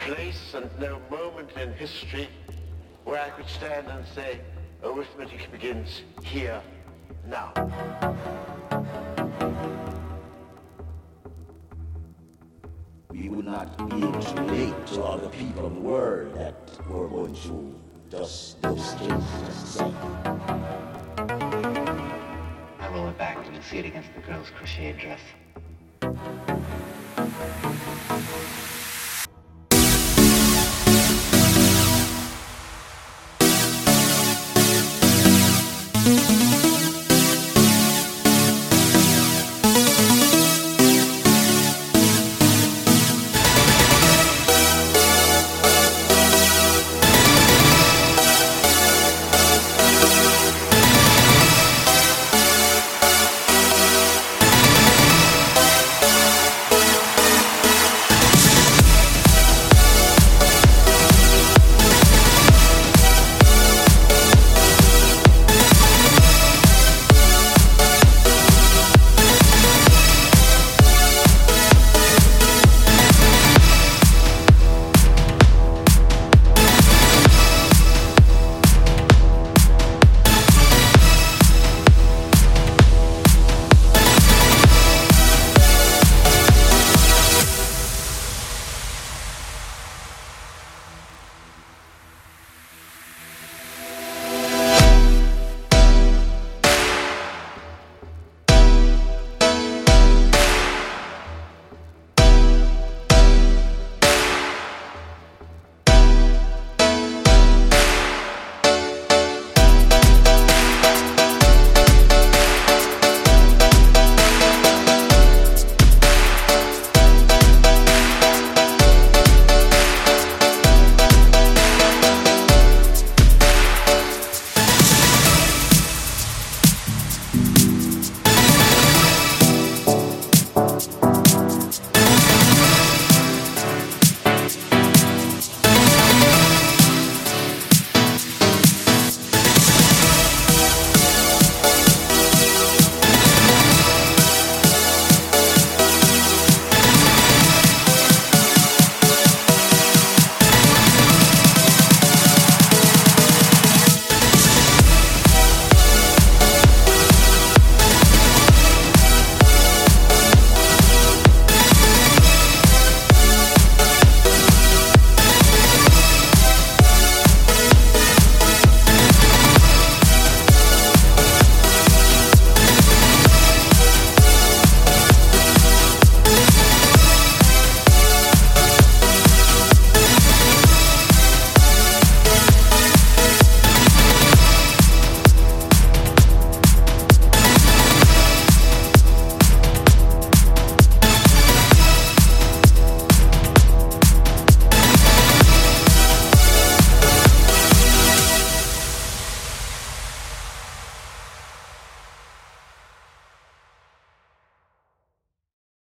place and no moment in history where I could stand and say, arithmetic begins here, now. We would not be able to relate to other people of the world that were going through just those things just the. I roll it back and see it against the girl's crocheted dress.